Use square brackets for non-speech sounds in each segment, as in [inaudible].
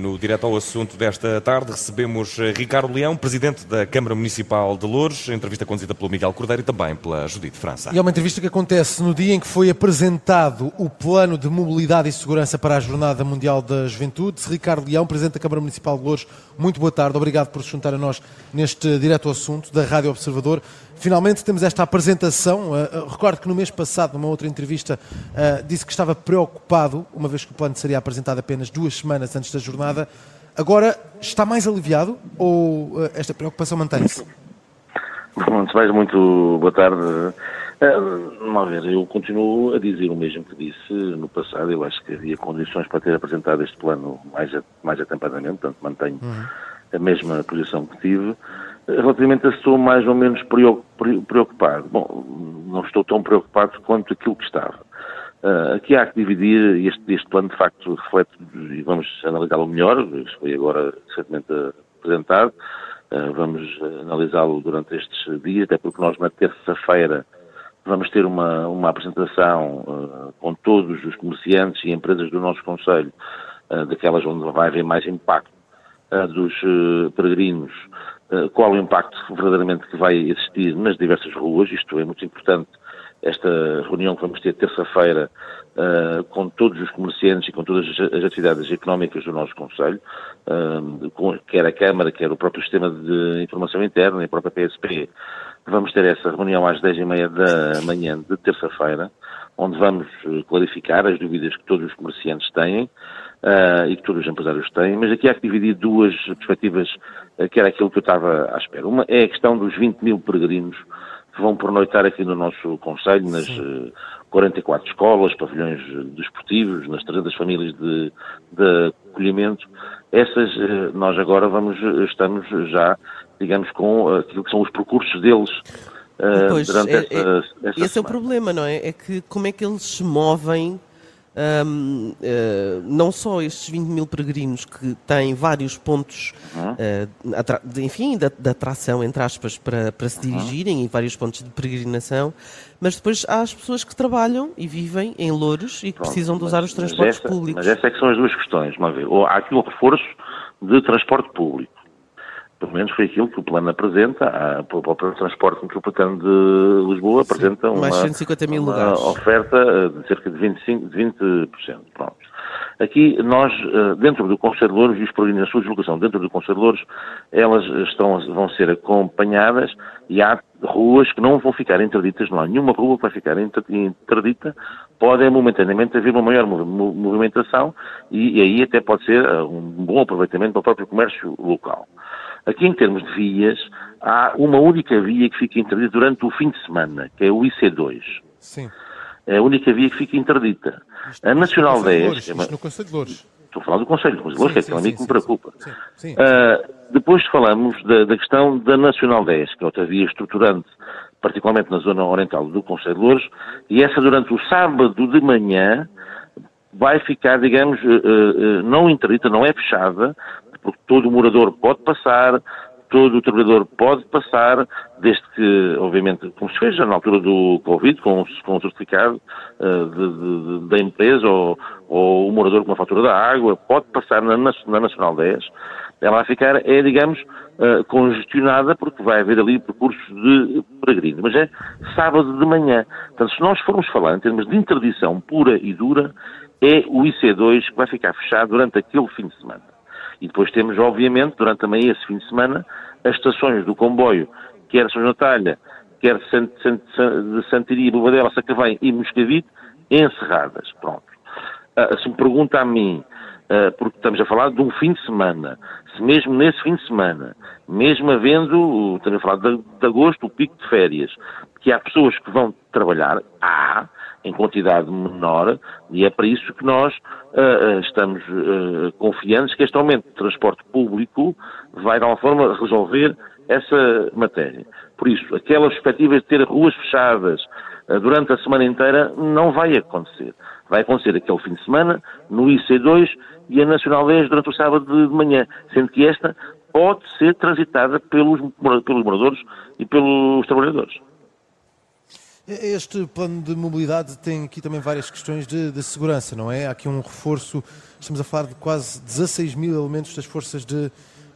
no Direto ao Assunto desta tarde recebemos eh, Ricardo Leão, Presidente da Câmara Municipal de Louros, entrevista conduzida pelo Miguel Cordeiro e também pela Judite França. E é uma entrevista que acontece no dia em que foi apresentado o Plano de Mobilidade e Segurança para a Jornada Mundial da Juventude. Ricardo Leão, Presidente da Câmara Municipal de Louros, muito boa tarde, obrigado por se juntar a nós neste Direto ao Assunto da Rádio Observador. Finalmente temos esta apresentação. Uh, recordo que no mês passado, numa outra entrevista, uh, disse que estava preocupado, uma vez que o plano seria apresentado apenas duas semanas antes da jornada. Agora está mais aliviado ou uh, esta preocupação mantém-se? Antes mais, muito boa tarde. Uh, vamos ver, eu continuo a dizer o mesmo que disse no passado. Eu acho que havia condições para ter apresentado este plano mais, mais atempadamente, portanto mantenho uhum. a mesma posição que tive. Relativamente a se estou mais ou menos preocupado. Bom, não estou tão preocupado quanto aquilo que estava. Uh, aqui há que dividir, este, este plano de facto reflete, e vamos analisá-lo melhor, isto foi agora recentemente apresentado, uh, vamos analisá-lo durante estes dias, até porque nós na terça-feira vamos ter uma, uma apresentação uh, com todos os comerciantes e empresas do nosso Conselho, daquelas onde vai haver mais impacto dos peregrinos, qual o impacto verdadeiramente que vai existir nas diversas ruas, isto é muito importante esta reunião que vamos ter terça-feira uh, com todos os comerciantes e com todas as atividades económicas do nosso Conselho, uh, quer a Câmara, quer o próprio Sistema de Informação Interna e a própria PSP. Vamos ter essa reunião às 10h30 da manhã de terça-feira, onde vamos eh, clarificar as dúvidas que todos os comerciantes têm uh, e que todos os empresários têm, mas aqui há que dividir duas perspectivas, que era aquilo que eu estava à espera. Uma é a questão dos 20 mil peregrinos que vão pernoitar aqui no nosso Conselho, nas Sim. 44 eh, escolas, pavilhões desportivos, nas 300 famílias de, de acolhimento. Essas, eh, nós agora vamos, estamos já, digamos, com aquilo que são os percursos deles. Pois, durante é, essa, é, essa esse semana. é o problema, não é? É que como é que eles se movem um, uh, eh, não só estes 20 mil peregrinos que têm vários pontos, uh, de, enfim, de, atração, entre aspas, para, para se dirigirem e vários pontos de peregrinação, mas depois há as pessoas que trabalham e vivem em Louros e que Pronto, precisam de usar os transportes essa, públicos. Mas essas é que são as duas questões, uma vez. Ou há aqui um reforço de transporte público pelo menos foi aquilo que o plano apresenta, a, o próprio transporte metropolitano de Lisboa Sim, apresenta uma, uma oferta de cerca de 25%, de 20%. Pronto. Aqui nós, eh, dentro do Conselho de Louros e os peregrinos na sua deslocação dentro do Conselho de Louros, elas estão, vão ser acompanhadas e há ruas que não vão ficar interditas, não há nenhuma rua que vai ficar interdita, pode momentaneamente haver uma maior movimentação e, e aí até pode ser eh, um bom aproveitamento para o próprio comércio local. Aqui, em termos de vias, há uma única via que fica interdita durante o fim de semana, que é o IC2. Sim. É a única via que fica interdita. Isto, a Nacional 10... Isto no Conselho de Louros. Estou a falar do Conselho de Louros, que é aquele amigo que me preocupa. Sim, sim, uh, depois falamos da, da, questão da Nacional 10, que é outra via estruturante, particularmente na zona oriental do Conselho de Louros, e essa durante o sábado de manhã vai ficar, digamos, uh, uh, não interdita, não é fechada, porque todo morador pode passar, todo o trabalhador pode passar, desde que, obviamente, como se fez na altura do Covid, com, com o certificado uh, da empresa ou, ou, o morador com uma fatura da água, pode passar na, na Nacional 10. Ela vai ficar, é, digamos, uh, congestionada porque vai haver ali percursos de peregrinos. Mas é sábado de manhã. Portanto, se nós formos falar em termos de interdição pura e dura, é o IC2 que vai ficar fechado durante aquele fim de semana. E depois temos, obviamente, durante também esse fim de semana, as estações do comboio, quer São Natalha, quer de, Sant, Sant, de Santiria, Bobadela, Sacavém e Moscavide, encerradas. Pronto. Uh, se me pergunta a mim, uh, porque estamos a falar de um fim de semana, se mesmo nesse fim de semana, mesmo havendo, estamos a falar de, de agosto, o pico de férias, que há pessoas que vão trabalhar, há, em quantidade menor, e é para isso que nós uh, estamos uh, confiantes que este aumento de transporte público vai, de alguma forma, resolver essa matéria. Por isso, aquela perspectiva de ter ruas fechadas uh, durante a semana inteira não vai acontecer. Vai acontecer aquele fim de semana, no IC2 e a Nacional 10 durante o sábado de manhã, sendo que esta pode ser transitada pelos, pelos moradores e pelos trabalhadores. Este plano de mobilidade tem aqui também várias questões de, de, segurança, não é? Há aqui um reforço, estamos a falar de quase 16 mil elementos das forças de,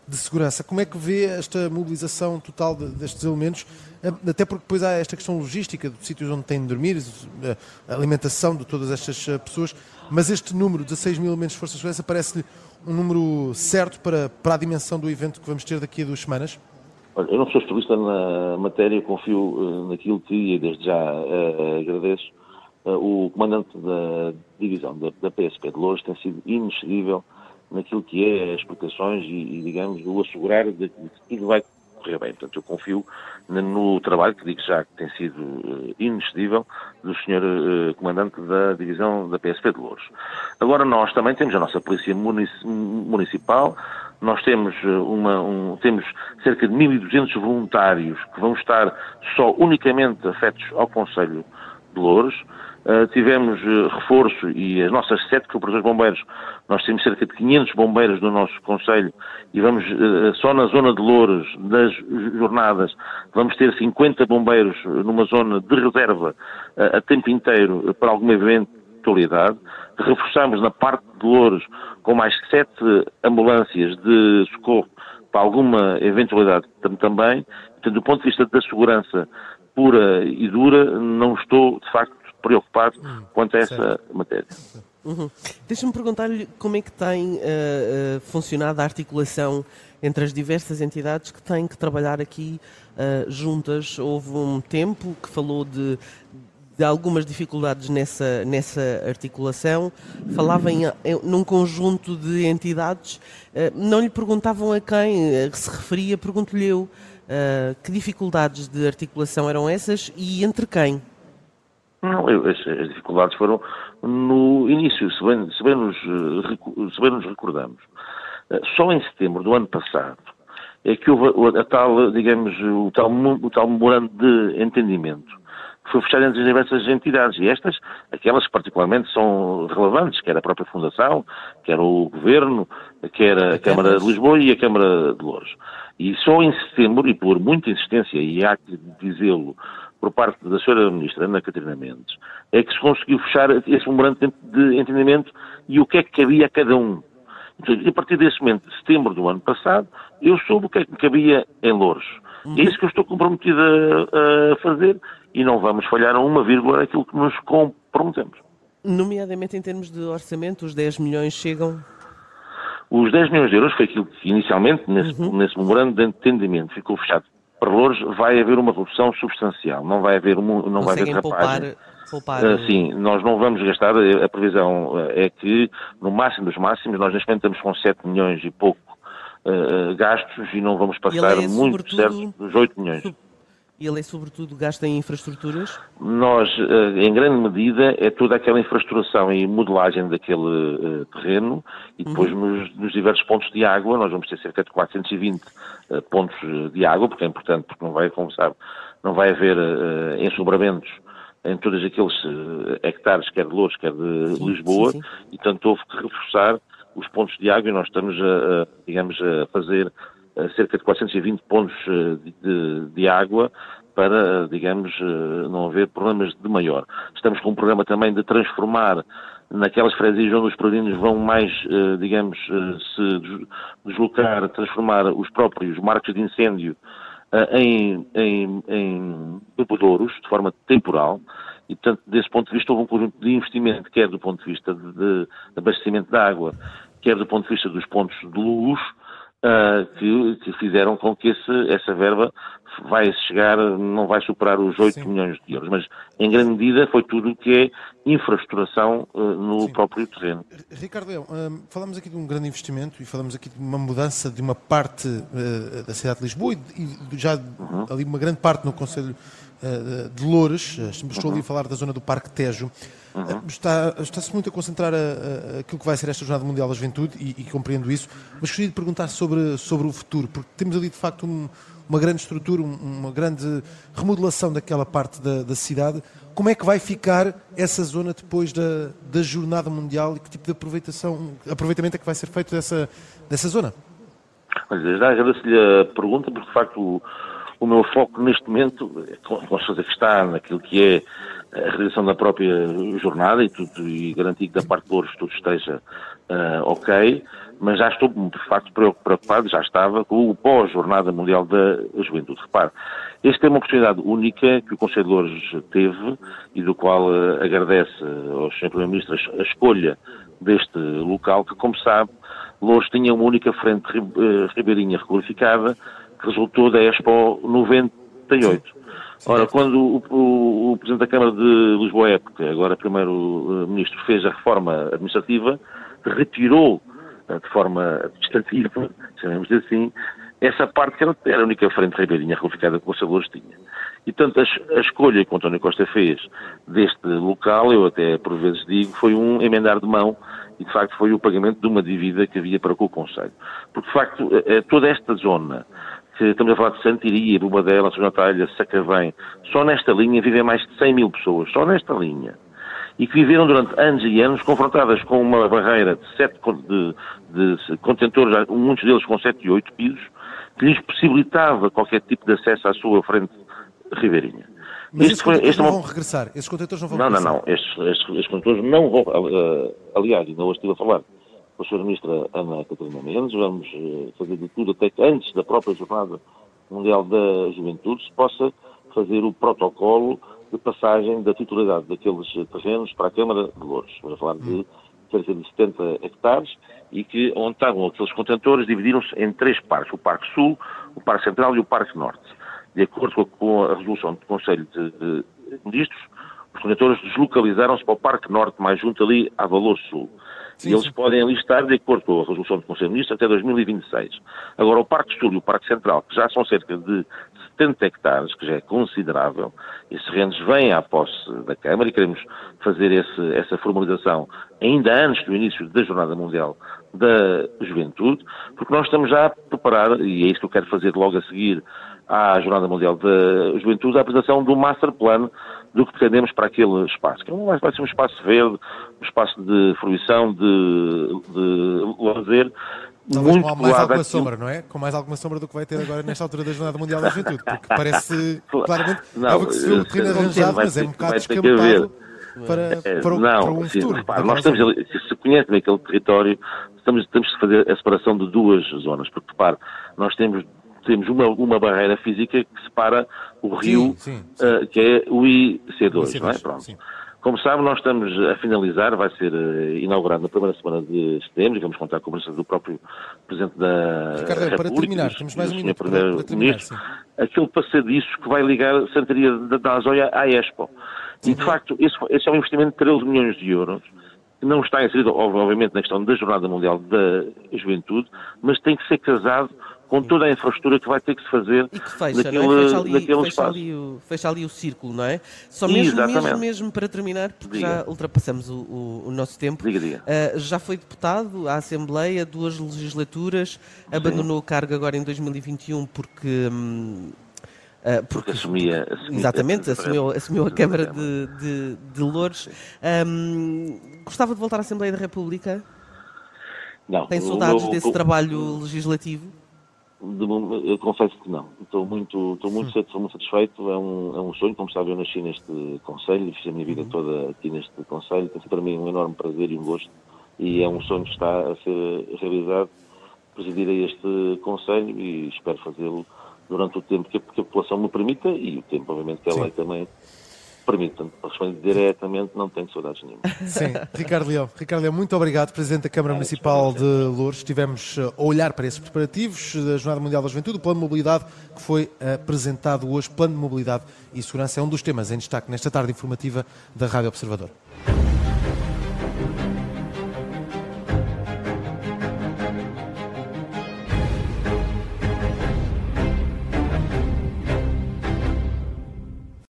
de segurança. Como é que vê esta mobilização total de, destes elementos? Até porque depois há esta questão logística dos sítios onde têm de dormir, a alimentação de todas estas eh, pessoas, mas este número, 16 mil elementos de forças de segurança, parece-lhe um número certo para, para a dimensão do evento que vamos ter daqui a duas semanas? Olha, eu não sou especialista na matéria, confio uh, naquilo que, e desde já uh, agradeço, uh, o comandante da divisão da, da, PSP de Lourdes tem sido inexcedível naquilo que é as explicações e, e digamos, o assegurar de que tudo vai correr bem. Portanto, eu confio no trabalho, que digo já que tem sido inexcedível, do Sr. Comandante da Divisão da PSP de Louros. Agora, nós também temos a nossa Polícia Municipal, nós temos, eh, uma, um, temos cerca de 1.200 voluntários que vão estar só unicamente afetos ao Conselho de Louros. Uh, tivemos uh, reforço e as nossas sete corporações bombeiros, nós temos cerca de 500 bombeiros no nosso Conselho e vamos, uh, só na zona de Louros, das jornadas, vamos ter 50 bombeiros numa zona de reserva a tempo inteiro para algum evento atualidade. Reforçamos na parte de Louros com mais sete ambulâncias de socorro para alguma eventualidade também. Portanto, do ponto de vista da segurança pura e dura, não estou, de facto, preocupado hum, quanto a essa certo. matéria. Uhum. Deixa-me perguntar-lhe como é que tem uh, uh, funcionado a articulação entre as diversas entidades que têm que trabalhar aqui uh, juntas. Houve um tempo que falou de de algumas dificuldades nessa, nessa articulação, falava em, em, num conjunto de entidades, uh, não lhe perguntavam a quem uh, se referia, pergunto-lhe eu uh, que dificuldades de articulação eram essas e entre quem? Não, eu, as, as, dificuldades foram no início, se bem, se bem, nos, se bem nos recordamos. Só em setembro do ano passado é que houve a tal, digamos, o tal, o tal memorando de entendimento foi fechado entre as diversas entidades, e estas, aquelas que particularmente são relevantes, quer a própria Fundação, quer o Governo, quer a, a Câmara de Lisboa e a Câmara de Louros. E só em setembro, e por muita insistência, e há que dizê-lo, por parte da Sra. Ministra Ana Catarina Mendes, é que se conseguiu fechar esse memorando de entendimento e o que é que cabia a cada um. Então, a partir desse momento, de setembro do ano passado, eu soube o que é que cabia em Louros. É isso que eu estou comprometido a, a fazer e não vamos falhar a uma vírgula naquilo que nos comprometemos. Nomeadamente em termos de orçamento, os 10 milhões chegam? Os 10 milhões de euros foi aquilo que inicialmente, nesse, uhum. nesse memorando de entendimento, ficou fechado. Para Louros vai haver uma redução substancial, não vai haver, não vai haver poupar, poupar... Uh, sim, nós não vamos gastar, a previsão é que no máximo dos máximos, nós neste momento estamos com 7 milhões e pouco uh, gastos e não vamos passar é, muito certo dos 8 milhões. E ele é sobretudo gasto em infraestruturas? Nós, eh, em grande medida, é toda aquela infraestruturação e modelagem daquele uh, terreno e depois uhum. nos, nos, diversos pontos de água, nós vamos ter cerca de 420 uh, pontos de água, porque é importante, porque não vai, como sabe, não vai haver uh, ensobramentos em todos aqueles hectares, quer de Louros, quer de sim, Lisboa, sim, sim. e tanto houve que reforçar os pontos de água e nós estamos, a, a digamos, a fazer cerca de 420 pontos eh, de, de água para, digamos, eh, não haver problemas de maior. Estamos com um programa também de transformar naquelas freguesias onde os peregrinos vão mais, eh, digamos, se deslocar, transformar os próprios marcos de incêndio em, em, em bebedouros, de forma temporal, e, portanto, desse ponto de vista, houve um conjunto de investimento, quer do ponto de vista de, de abastecimento de água, quer do ponto de vista dos pontos de luz, uh, que, que, fizeram com que esse, essa verba vai chegar, não vai superar os 8 Sim. milhões de euros, mas em grande medida foi tudo o que é infraestruturação uh, no Sim. próprio terreno. Ricardo Leão, uh, falamos aqui de um grande investimento e falamos aqui de uma mudança de uma parte da cidade de Lisboa e, e já uhum. ali uma grande parte no Conselho de Loures, estou ali a falar da zona do Parque Tejo. Uhum. Está, está-se muito a concentrar a, a, aquilo que vai ser esta Jornada Mundial da Juventude e, e, compreendo isso, mas gostaria de perguntar sobre, sobre o futuro, porque temos ali de facto um, uma grande estrutura, um, uma grande remodelação daquela parte da, da, cidade. Como é que vai ficar essa zona depois da, da Jornada Mundial e que tipo de aproveitação, aproveitamento é que vai ser feito dessa, dessa zona? Olha, já agradeço-lhe a pergunta, porque de facto o, meu foco neste momento, com a certeza que está naquilo que é a realização da própria jornada e, tudo, e garantir que da parte de Louros tudo esteja uh, ok, mas já estou de facto preocupado, já estava com o pós-Jornada Mundial da Juventude. Repare, esta é uma oportunidade única que o Conselho de Louros teve e do qual uh, agradece ao Sr. Primeiro-Ministro a escolha deste local, que como sabe, Louros tinha uma única frente uh, ribeirinha requalificada resultou da Expo 98. Ora, quando o, o, o, Presidente da Câmara de Lisboa época, agora Primeiro-Ministro, fez a reforma administrativa, retirou eh, de forma administrativa, [laughs] chamemos assim, essa parte que era a única frente ribeirinha requalificada que o Conselheiros tinha. E, portanto, a, a, escolha que o António Costa fez deste local, eu até por vezes digo, foi um emendar de mão e, de facto, foi o pagamento de uma dívida que havia para com o Conselho. Porque, de facto, eh, eh, toda esta zona que estamos a falar de Santiria, Bobadela, São Natália, Sacavém, só nesta linha vivem mais de 100 mil pessoas, só nesta linha. E que viveram durante anos e anos confrontadas com uma barreira de sete de, de contentores, muitos deles com sete e oito pisos, que lhes possibilitava qualquer tipo de acesso à sua frente ribeirinha. Mas estes contentores não vão regressar? Estes contentores não vão não, regressar? Não, não, estes, estes, estes contentores não vão. Uh, aliás, ainda hoje estive a falar com a Sra. Ministra Ana Catarina Mendes, vamos uh, fazer de tudo até que antes da própria Jornada Mundial da Juventude se possa fazer o protocolo de passagem da titularidade daqueles terrenos para a Câmara de Louros. Estamos a falar de cerca de 70 hectares e que onde estavam aqueles contentores dividiram-se em três parques, o Parque Sul, o Parque Central e o Parque Norte de acordo com a resolução do Conselho de Ministros, condutores deslocalizaram-se para o Parque Norte, mais junto ali à Valor Sul. Sim, e eles sim. podem ali estar, de acordo com a resolução do Conselho de Ministros, até 2026. Agora, o Parque Sul e o Parque Central, que já são cerca de 70 hectares, que já é considerável, esses terrenos vêm à posse da Câmara e queremos fazer esse, essa formalização ainda antes do início da Jornada Mundial da Juventude, porque nós estamos já a preparar, e é isso que eu quero fazer logo a seguir à Jornada Mundial da Juventude, a apresentação do Master Plan do que pretendemos para aquele espaço, que é vai ser um espaço verde, um espaço de fruição, de, de lazer, Talvez muito com mais alguma sombra, não é? Com mais alguma sombra do que vai ter agora nesta altura da Jornada Mundial da Juventude, porque parece [laughs] claramente não, é o que se vê o terreno arranjado, mas é um bocado descampado para, é, para, não, para um sim, futuro. Repara, nós estamos ali, se conhece bem aquele território, estamos, temos que fazer a separação de duas zonas, porque repare, nós temos temos uma, uma barreira física que separa o rio, sim, sim, sim. Uh, que é o IC2, IC2 não é? Pronto. Como sabe, nós estamos a finalizar, vai ser uh, inaugurado na primeira semana de setembro, e vamos contar com a presença do próprio Presidente da Ricardo, República. para terminar, temos mais um minuto para, para terminar, sim. Aquele passadiço que vai ligar a Santaria da Azóia à Expo. E, de facto, esse, esse é um investimento de 13 milhões de euros, que não está inserido, obviamente, na questão da Jornada Mundial da Juventude, mas tem que ser casado com toda a infraestrutura que vai ter que se fazer e que fecha, naquele, não é? fecha ali, naquele fecha espaço. Ali o, fecha ali o círculo, não é? Só mesmo, mesmo, mesmo para terminar, porque diga. já ultrapassamos o, o, o nosso tempo. Diga, diga. Uh, já foi deputado à Assembleia, duas legislaturas, Sim. abandonou o cargo agora em 2021 porque... Hum, Uh, porque, porque assumia, assumia, exatamente, assumiu, assumiu a Câmara de, de, de Louros. Um, gostava de voltar à Assembleia da República? Não. Tem saudades desse trabalho legislativo? De, eu confesso que não. Estou muito, estou muito, estou muito satisfeito. É um, é um sonho. Como sabe, eu nasci neste Conselho e fiz a minha vida uhum. toda aqui neste Conselho. Tem para mim um enorme prazer e um gosto. E é um sonho que está a ser realizado presidir a este Conselho e espero fazê-lo durante o tempo que a, que a população me permita e o tempo, obviamente, que a lei também permitam. Para responder diretamente, não tenho saudades nenhuma. Sim, Ricardo Leão. Ricardo Leão, muito obrigado, Presidente da Câmara Municipal de Louros. Estivemos eh, a olhar para esses preparativos da Jornada Mundial da Juventude, o Plano de Mobilidade que foi apresentado hoje. Plano de Mobilidade e Segurança é um dos temas em destaque nesta tarde informativa da Rádio Observador.